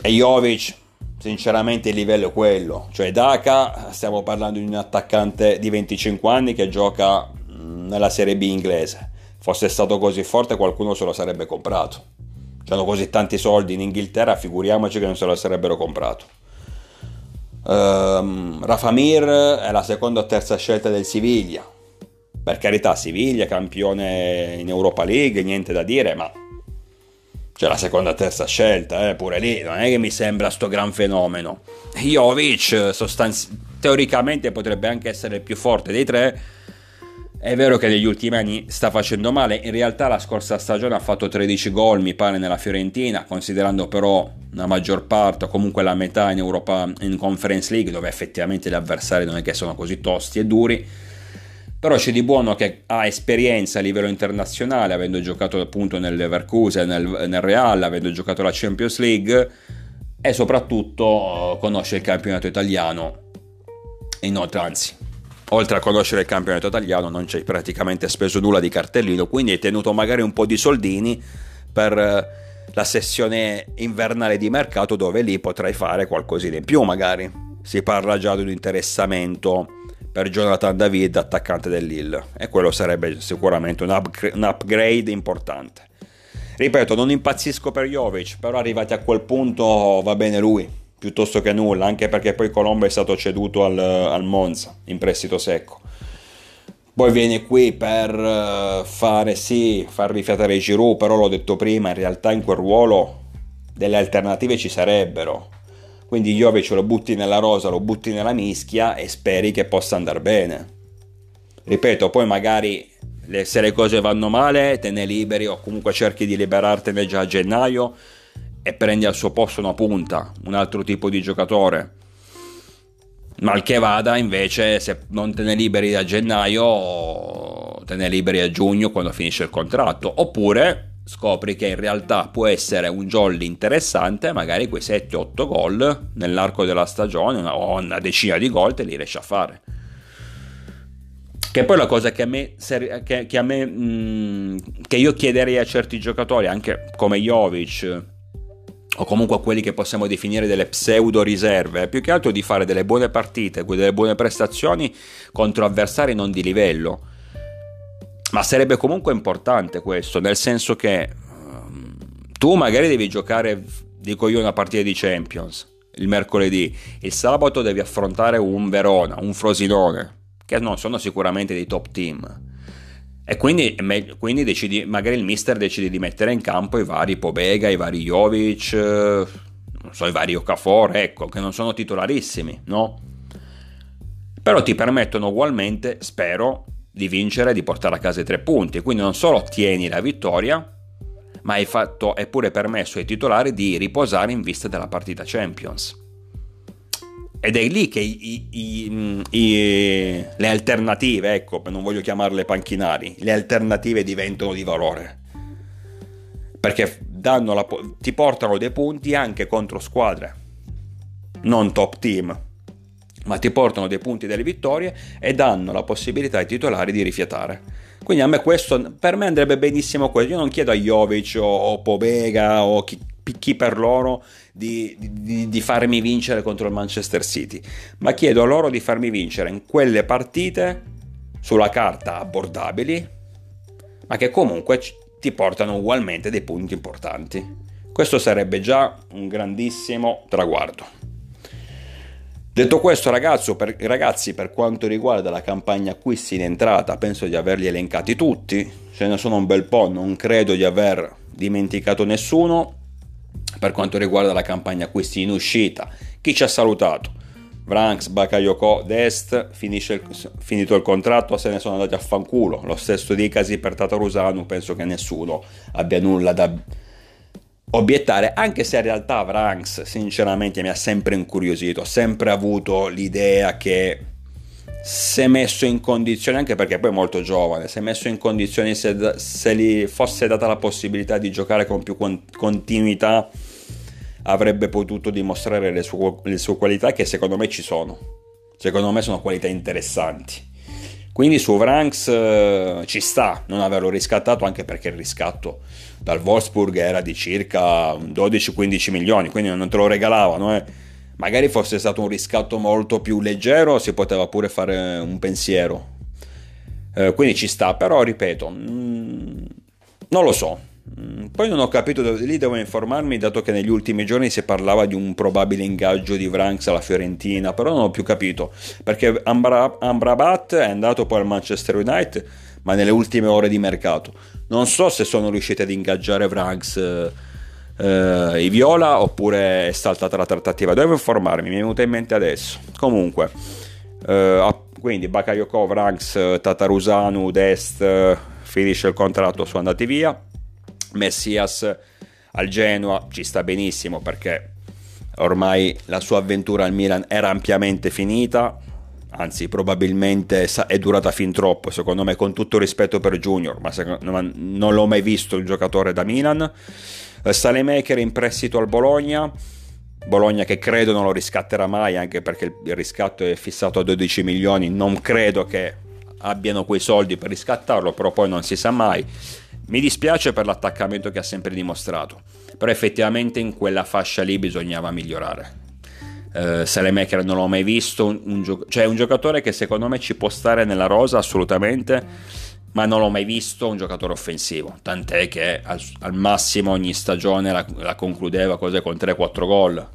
e Jovic, sinceramente il livello è quello, cioè Daka stiamo parlando di un attaccante di 25 anni che gioca mm, nella Serie B inglese, fosse stato così forte qualcuno se lo sarebbe comprato, hanno così tanti soldi in Inghilterra, figuriamoci che non se lo sarebbero comprato. Um, Rafamir è la seconda o terza scelta del Siviglia per carità, Siviglia, campione in Europa League, niente da dire, ma c'è la seconda terza scelta, eh, pure lì, non è che mi sembra sto gran fenomeno. Jovic, sostanzi- teoricamente potrebbe anche essere il più forte dei tre. È vero che negli ultimi anni sta facendo male, in realtà la scorsa stagione ha fatto 13 gol, mi pare, nella Fiorentina, considerando però la maggior parte, o comunque la metà in Europa, in Conference League, dove effettivamente gli avversari non è che sono così tosti e duri però c'è di buono che ha esperienza a livello internazionale, avendo giocato appunto nel Leverkusen, nel, nel Real, avendo giocato la Champions League e soprattutto eh, conosce il campionato italiano. Inoltre, anzi, oltre a conoscere il campionato italiano non ci hai praticamente speso nulla di cartellino, quindi hai tenuto magari un po' di soldini per eh, la sessione invernale di mercato dove lì potrai fare qualcosina in più magari. Si parla già di un interessamento per Jonathan David, attaccante dell'Hill, e quello sarebbe sicuramente un, upgra- un upgrade importante. Ripeto, non impazzisco per Jovic, però arrivati a quel punto va bene lui, piuttosto che nulla, anche perché poi Colombo è stato ceduto al, al Monza in prestito secco. Poi viene qui per eh, fare sì, far rifiatare Giroud, però l'ho detto prima, in realtà in quel ruolo delle alternative ci sarebbero quindi Jovic lo butti nella rosa, lo butti nella mischia e speri che possa andare bene. Ripeto, poi magari se le cose vanno male te ne liberi o comunque cerchi di liberartene già a gennaio e prendi al suo posto una punta, un altro tipo di giocatore. Mal che vada, invece, se non te ne liberi a gennaio, te ne liberi a giugno quando finisce il contratto. Oppure scopri che in realtà può essere un jolly interessante, magari quei 7-8 gol nell'arco della stagione una, o una decina di gol te li riesci a fare. Che poi la cosa che a me, che, che, a me mh, mm, che io chiederei a certi giocatori, anche come Jovic, o comunque a quelli che possiamo definire delle pseudo riserve, più che altro di fare delle buone partite, delle buone prestazioni contro avversari non di livello ma sarebbe comunque importante questo, nel senso che um, tu magari devi giocare, dico io, una partita di Champions il mercoledì, il sabato devi affrontare un Verona, un Frosinone, che non sono sicuramente dei top team. E quindi, quindi decidi, magari il mister decide di mettere in campo i vari Pobega, i vari Jovic, non so, i vari Okafor, ecco, che non sono titolarissimi, no? Però ti permettono ugualmente, spero, di vincere e di portare a casa i tre punti. Quindi non solo ottieni la vittoria, ma hai fatto, è pure permesso ai titolari di riposare in vista della partita Champions. Ed è lì che i, i, i, le alternative, ecco, non voglio chiamarle panchinari, le alternative diventano di valore. Perché la, ti portano dei punti anche contro squadre non top team, ma ti portano dei punti delle vittorie e danno la possibilità ai titolari di rifiatare. Quindi a me questo, per me andrebbe benissimo questo. Io non chiedo a Jovic o, o Pobega o chi, chi per loro di, di, di, farmi vincere contro il Manchester City, ma chiedo a loro di farmi vincere in quelle partite sulla carta abbordabili, ma che comunque ti portano ugualmente dei punti importanti. Questo sarebbe già un grandissimo traguardo. Detto questo ragazzo, per, ragazzi, per quanto riguarda la campagna acquisti in entrata, penso di averli elencati tutti, ce ne sono un bel po', non credo di aver dimenticato nessuno. Per quanto riguarda la campagna acquisti in uscita, chi ci ha salutato? Vranks, Bakayoko, Dest, il, finito il contratto, se ne sono andati a fanculo. Lo stesso dicasi per Tatarusanu, penso che nessuno abbia nulla da obiettare, anche se in realtà Vranks sinceramente mi ha sempre incuriosito, ho sempre avuto l'idea che se messo in condizioni, anche perché poi è molto giovane, se messo in condizioni, se, se gli fosse data la possibilità di giocare con più con, continuità, avrebbe potuto dimostrare le sue, le sue qualità che secondo me ci sono. Secondo me sono qualità interessanti. Quindi su Vranks eh, ci sta non averlo riscattato anche perché il riscatto dal Wolfsburg era di circa 12-15 milioni, quindi non te lo regalavano. Eh. Magari fosse stato un riscatto molto più leggero, si poteva pure fare un pensiero. Eh, quindi ci sta, però ripeto, mh, mm, non lo so. Mm, poi non ho capito, lì devo informarmi, dato che negli ultimi giorni si parlava di un probabile ingaggio di Vranks alla Fiorentina, però non ho più capito, perché Ambra- Amrabat è andato poi al Manchester United, ma nelle ultime ore di mercato. Non so se sono riusciti ad ingaggiare Vranks eh, i Viola oppure è saltata la trattativa. Devo informarmi, mi è venuta in mente adesso. Comunque, eh, quindi Bakayoko, Vranks, Tatarusanu, Dest, finisce il contratto, sono andati via Messias al Genoa ci sta benissimo perché ormai la sua avventura al Milan era ampiamente finita, anzi probabilmente è durata fin troppo, secondo me con tutto rispetto per Junior, ma non l'ho mai visto il giocatore da Milan. Eh, Salemaker in prestito al Bologna, Bologna che credo non lo riscatterà mai anche perché il riscatto è fissato a 12 milioni, non credo che abbiano quei soldi per riscattarlo, però poi non si sa mai. Mi dispiace per l'attaccamento che ha sempre dimostrato, però effettivamente in quella fascia lì bisognava migliorare. Uh, Salemaker non l'ho mai visto, un, un gio- cioè un giocatore che secondo me ci può stare nella rosa assolutamente, ma non l'ho mai visto un giocatore offensivo, tant'è che al, al massimo ogni stagione la, la concludeva cos'è, con 3-4 gol,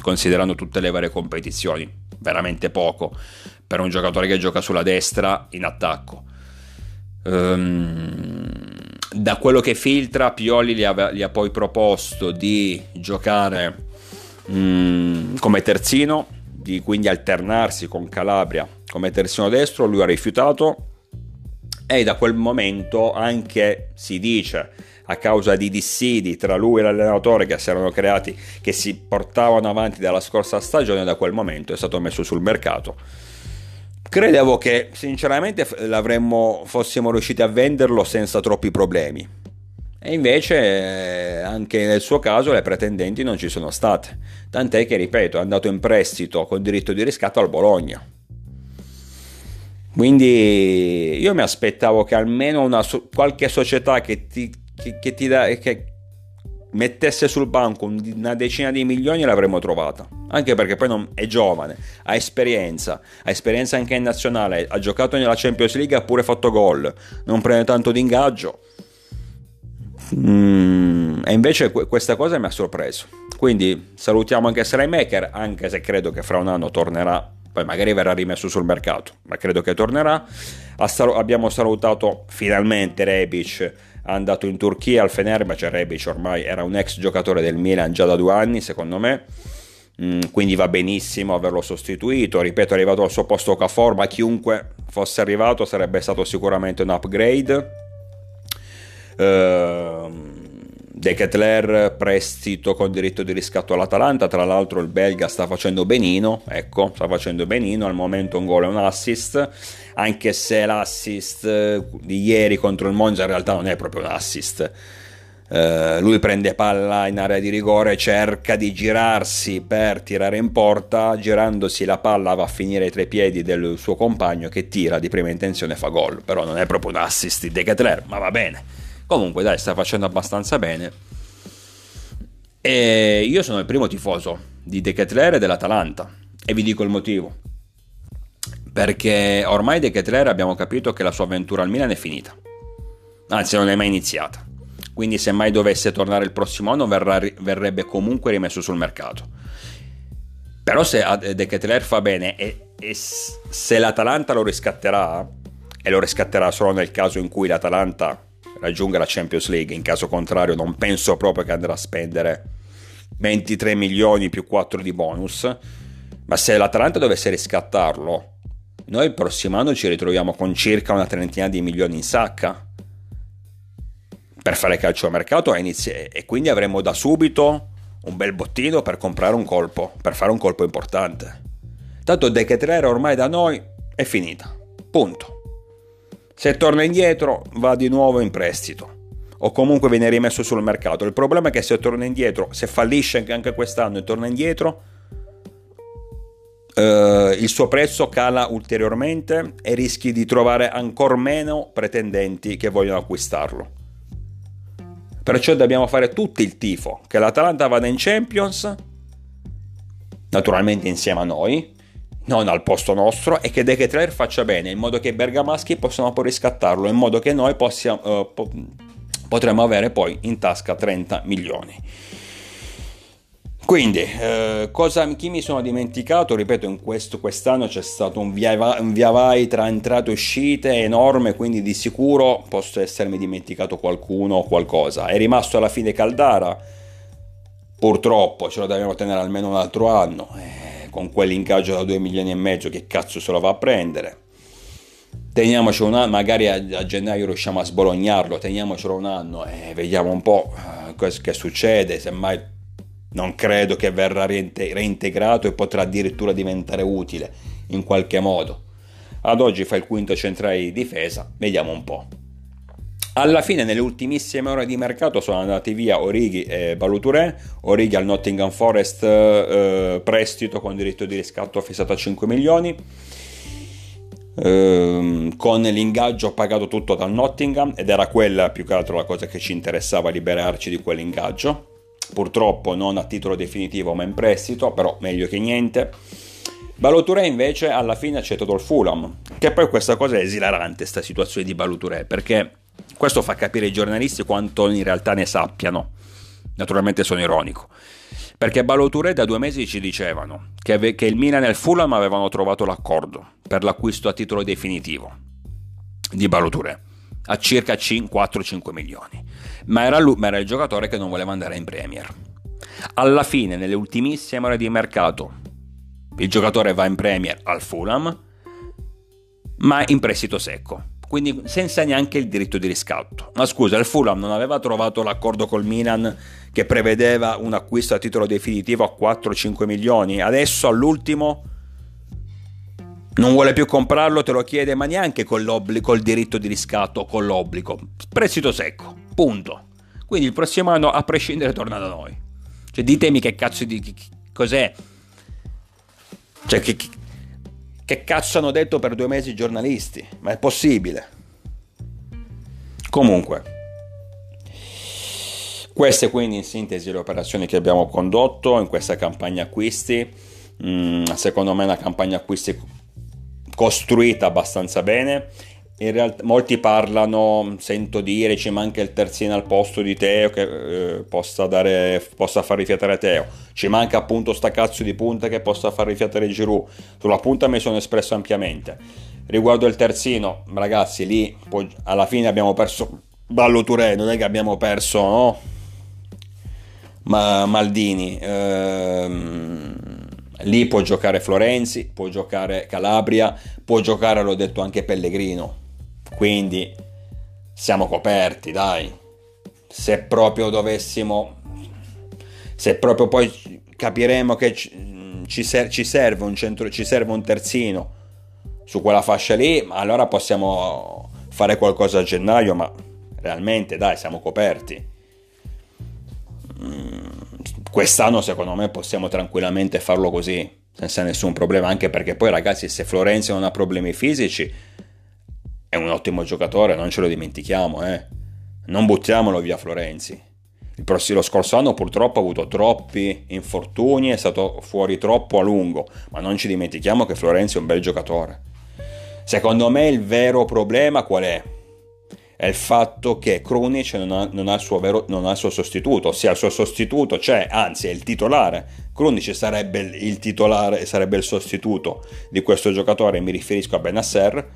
considerando tutte le varie competizioni, veramente poco per un giocatore che gioca sulla destra in attacco. Um, da quello che filtra, Pioli gli ha, gli ha poi proposto di giocare um, come terzino, di quindi alternarsi con Calabria come terzino destro. Lui ha rifiutato e da quel momento anche si dice a causa di dissidi tra lui e l'allenatore che si erano creati, che si portavano avanti dalla scorsa stagione, da quel momento è stato messo sul mercato credevo che sinceramente l'avremmo, fossimo riusciti a venderlo senza troppi problemi. E invece eh, anche nel suo caso le pretendenti non ci sono state. Tant'è che, ripeto, è andato in prestito con diritto di riscatto al Bologna. Quindi io mi aspettavo che almeno una, qualche società che ti, che, che ti dà, che, mettesse sul banco una decina di milioni l'avremmo trovata. Anche perché poi non, è giovane, ha esperienza, ha esperienza anche in nazionale, ha giocato nella Champions League, ha pure fatto gol, non prende tanto di ingaggio. Mm, e invece questa cosa mi ha sorpreso. Quindi salutiamo anche Maker, anche se credo che fra un anno tornerà, poi magari verrà rimesso sul mercato, ma credo che tornerà. Abbiamo salutato finalmente Rebic andato in Turchia al Fenerbahce, Rebic ormai era un ex giocatore del Milan già da due anni secondo me, mm, quindi va benissimo averlo sostituito, ripeto è arrivato al suo posto Okafor, ma chiunque fosse arrivato sarebbe stato sicuramente un upgrade. Uh, De Ketler prestito con diritto di riscatto all'Atalanta, tra l'altro il belga sta facendo benino, ecco, sta facendo benino, al momento un gol e un assist, anche se l'assist eh, di ieri contro il Monza in realtà non è proprio un assist, Uh, lui prende palla in area di rigore, cerca di girarsi per tirare in porta, girandosi la palla va a finire tra i piedi del suo compagno che tira di prima intenzione e fa gol. Però non è proprio un assist di De Ketler, ma va bene. Comunque dai, sta facendo abbastanza bene. E io sono il primo tifoso di De Ketler e dell'Atalanta e vi dico il motivo. Perché ormai De Ketler abbiamo capito che la sua avventura al Milan è finita. Anzi, non è mai iniziata quindi se mai dovesse tornare il prossimo anno verrà, verrebbe comunque rimesso sul mercato. Però se De Ketelaere fa bene e, e, se l'Atalanta lo riscatterà, e lo riscatterà solo nel caso in cui l'Atalanta raggiunga la Champions League, in caso contrario non penso proprio che andrà a spendere 23 milioni più 4 di bonus, ma se l'Atalanta dovesse riscattarlo, noi il prossimo anno ci ritroviamo con circa una trentina di milioni in sacca per fare calcio a mercato e quindi avremo da subito un bel bottino per comprare un colpo, per fare un colpo importante. Tanto De Ketrera ormai da noi è finita. Punto. Se torna indietro va di nuovo in prestito o comunque viene rimesso sul mercato. Il problema è che se torna indietro, se fallisce anche quest'anno e torna indietro, eh, il suo prezzo cala ulteriormente e rischi di trovare ancora meno pretendenti che vogliono acquistarlo. Perciò dobbiamo fare tutto il tifo che l'Atalanta vada in Champions, naturalmente insieme a noi, non al posto nostro, e che De Ketelaere faccia bene, in modo che i bergamaschi possano poi riscattarlo, in modo che noi possiamo, uh, po- potremo avere poi in tasca 30 milioni. Quindi, eh, cosa, chi mi sono dimenticato? Ripeto, in questo, quest'anno c'è stato un via, un via vai tra entrate e uscite enorme, quindi di sicuro posso essermi dimenticato qualcuno o qualcosa. È rimasto alla fine Caldara, purtroppo ce lo dobbiamo tenere almeno un altro anno, eh, con quell'ingaggio da 2 milioni e mezzo, che cazzo se lo va a prendere? Teniamoci un anno, magari a, gennaio riusciamo a sbolognarlo, teniamocelo un anno e vediamo un po' eh, che succede, semmai non credo che verrà reintegrato e potrà addirittura diventare utile in qualche modo. Ad oggi fa il quinto centrale di difesa, vediamo un po'. Alla fine, nelle ultimissime ore di mercato, sono andati via Orighi e Baluturè. Orighi al Nottingham Forest eh, prestito con diritto di riscatto fissato a 5 milioni. Eh, con l'ingaggio pagato tutto dal Nottingham ed era quella più che altro la cosa che ci interessava liberarci di quell'ingaggio purtroppo non a titolo definitivo ma in prestito, però meglio che niente. Baloturé invece alla fine ha accettato il Fulham, che poi questa cosa è esilarante, questa situazione di Baloturé, perché questo fa capire ai giornalisti quanto in realtà ne sappiano. Naturalmente sono ironico. Perché Baloturé da due mesi ci dicevano che, che il Milan e il Fulham avevano trovato l'accordo per l'acquisto a titolo definitivo di Baloturé a circa 4-5 milioni, ma era, lui, ma era il giocatore che non voleva andare in Premier. Alla fine, nelle ultimissime ore di mercato, il giocatore va in Premier al Fulham, ma in prestito secco, quindi senza neanche il diritto di riscatto. Ma scusa, il Fulham non aveva trovato l'accordo col Milan che prevedeva un acquisto a titolo definitivo a 4-5 milioni? Adesso all'ultimo non vuole più comprarlo, te lo chiede, ma neanche con, col diritto di riscatto, con l'obbligo. Prestito secco, punto. Quindi il prossimo anno, a prescindere, torna da noi. Cioè, ditemi che cazzo di... Che, cos'è? Cioè, che, che cazzo hanno detto per due mesi i giornalisti? Ma è possibile? Comunque, queste quindi in sintesi le operazioni che abbiamo condotto in questa campagna acquisti. Mm, secondo me è una campagna acquisti costruita abbastanza bene. In realtà molti parlano, sento dire, ci manca il terzino al posto di Teo che eh, possa, dare, possa far rifiatare Teo. Ci manca appunto sta cazzo di punta che possa far rifiatare Giroud. Sulla punta mi sono espresso ampiamente. Riguardo il terzino, ragazzi, lì poi, alla fine abbiamo perso Ballo Touré, non è che abbiamo perso, no? Ma Maldini. Ehm Lì può giocare Florenzi, può giocare Calabria, può giocare, l'ho detto, anche Pellegrino. Quindi siamo coperti, dai. Se proprio dovessimo... Se proprio poi capiremo che ci, serve un centro, ci serve un terzino su quella fascia lì, allora possiamo fare qualcosa a gennaio, ma realmente dai, siamo coperti. Quest'anno secondo me possiamo tranquillamente farlo così, senza nessun problema, anche perché poi ragazzi se Florenzi non ha problemi fisici è un ottimo giocatore, non ce lo dimentichiamo, eh. Non buttiamolo via Florenzi. Il prossimo, lo scorso anno purtroppo ha avuto troppi infortuni, è stato fuori troppo a lungo, ma non ci dimentichiamo che Florenzi è un bel giocatore. Secondo me il vero problema qual è? è il fatto che Krunic non ha, non, ha vero, non ha, il suo sostituto, ossia il suo sostituto c'è, anzi è il titolare. Krunic sarebbe il titolare, sarebbe il sostituto di questo giocatore, mi riferisco a Benasser,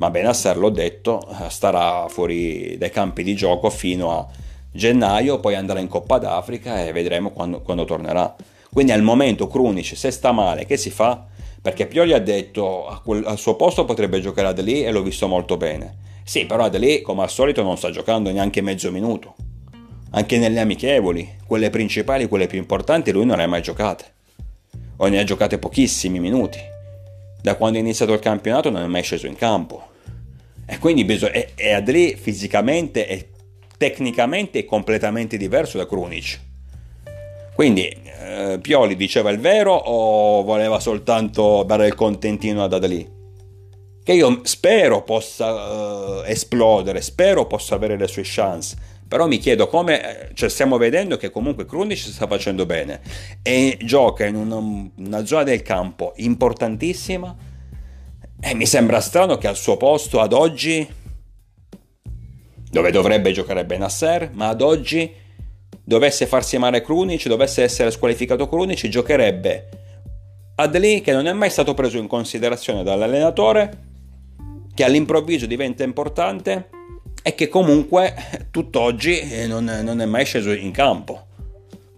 ma Benasser, l'ho detto, starà fuori dai campi di gioco fino a gennaio, poi andrà in Coppa d'Africa e vedremo quando, quando tornerà. Quindi al momento Krunic, se sta male, che si fa? Perché Pioli ha detto al suo posto potrebbe giocare lì e l'ho visto molto bene sì, però Adele, come al solito, non sta giocando neanche mezzo minuto. Anche nelle amichevoli, quelle principali, quelle più importanti, lui non le ha mai giocate. O ne ha giocate pochissimi minuti. Da quando è iniziato il campionato non è mai sceso in campo. E quindi bisog- e, e Adele fisicamente e tecnicamente è completamente diverso da Krunic. Quindi eh, Pioli diceva il vero o voleva soltanto dare il contentino ad Adeli? che io spero possa uh, esplodere, spero possa avere le sue chance. Però mi chiedo come, eh, cioè stiamo vedendo che comunque Krunic sta facendo bene e gioca in una, una zona del campo importantissima e mi sembra strano che al suo posto ad oggi, dove dovrebbe giocare Benasser, ma ad oggi dovesse farsi male Krunic, dovesse essere squalificato Krunic, giocherebbe Adli che non è mai stato preso in considerazione dall'allenatore che all'improvviso diventa importante e che comunque tutt'oggi eh, non, non è mai sceso in campo.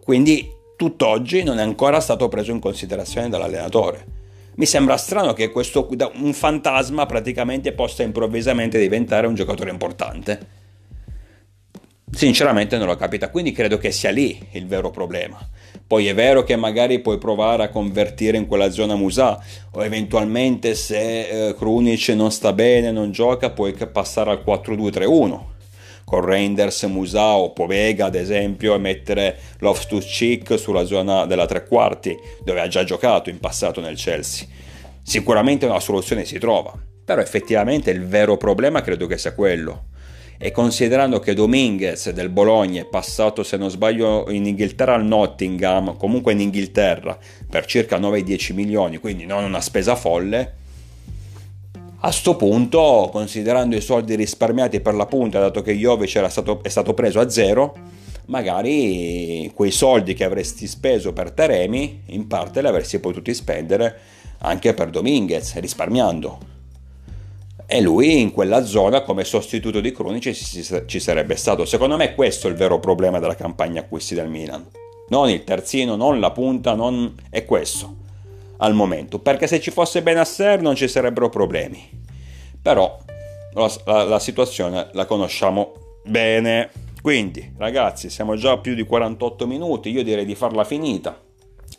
Quindi tutt'oggi non è ancora stato preso in considerazione dall'allenatore. Mi sembra strano che questo, un fantasma praticamente possa improvvisamente diventare un giocatore importante. Sinceramente non lo capita, quindi credo che sia lì il vero problema. Poi è vero che magari puoi provare a convertire in quella zona Musa o eventualmente se eh, Krunic non sta bene, non gioca, puoi passare al 4-2-3-1 con Reinders, Musa o Povega ad esempio e mettere Loftus Cheek sulla zona della tre quarti dove ha già giocato in passato nel Chelsea. Sicuramente una soluzione si trova, però effettivamente il vero problema credo che sia quello e considerando che Dominguez del Bologna è passato se non sbaglio in Inghilterra al Nottingham, comunque in Inghilterra per circa 9-10 milioni, quindi non una spesa folle, a sto punto, considerando i soldi risparmiati per la punta, dato che Jovic stato, è stato preso a zero, magari quei soldi che avresti speso per Teremi, in parte li avresti potuti spendere anche per Dominguez, risparmiando e lui in quella zona come sostituto di Krunic ci sarebbe stato. Secondo me questo è il vero problema della campagna acquisti del Milan. Non il terzino, non la punta, non... è questo al momento. Perché se ci fosse Benasser non ci sarebbero problemi. Però la, la, la situazione la conosciamo bene. Quindi ragazzi siamo già a più di 48 minuti, io direi di farla finita.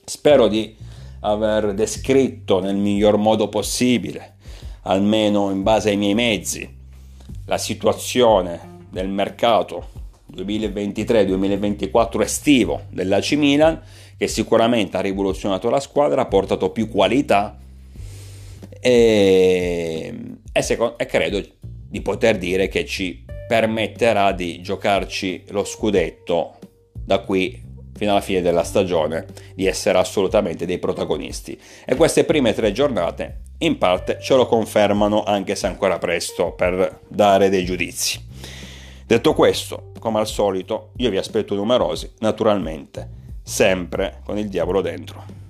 Spero di aver descritto nel miglior modo possibile almeno in base ai miei mezzi, la situazione del mercato 2023-2024 estivo dell'AC Milan, che sicuramente ha rivoluzionato la squadra, ha portato più qualità e, e, secondo, e credo di poter dire che ci permetterà di giocarci lo scudetto da qui fino alla fine della stagione, di essere assolutamente dei protagonisti. E queste prime tre giornate in parte ce lo confermano anche se ancora presto per dare dei giudizi. Detto questo, come al solito, io vi aspetto numerosi, naturalmente, sempre con il diavolo dentro.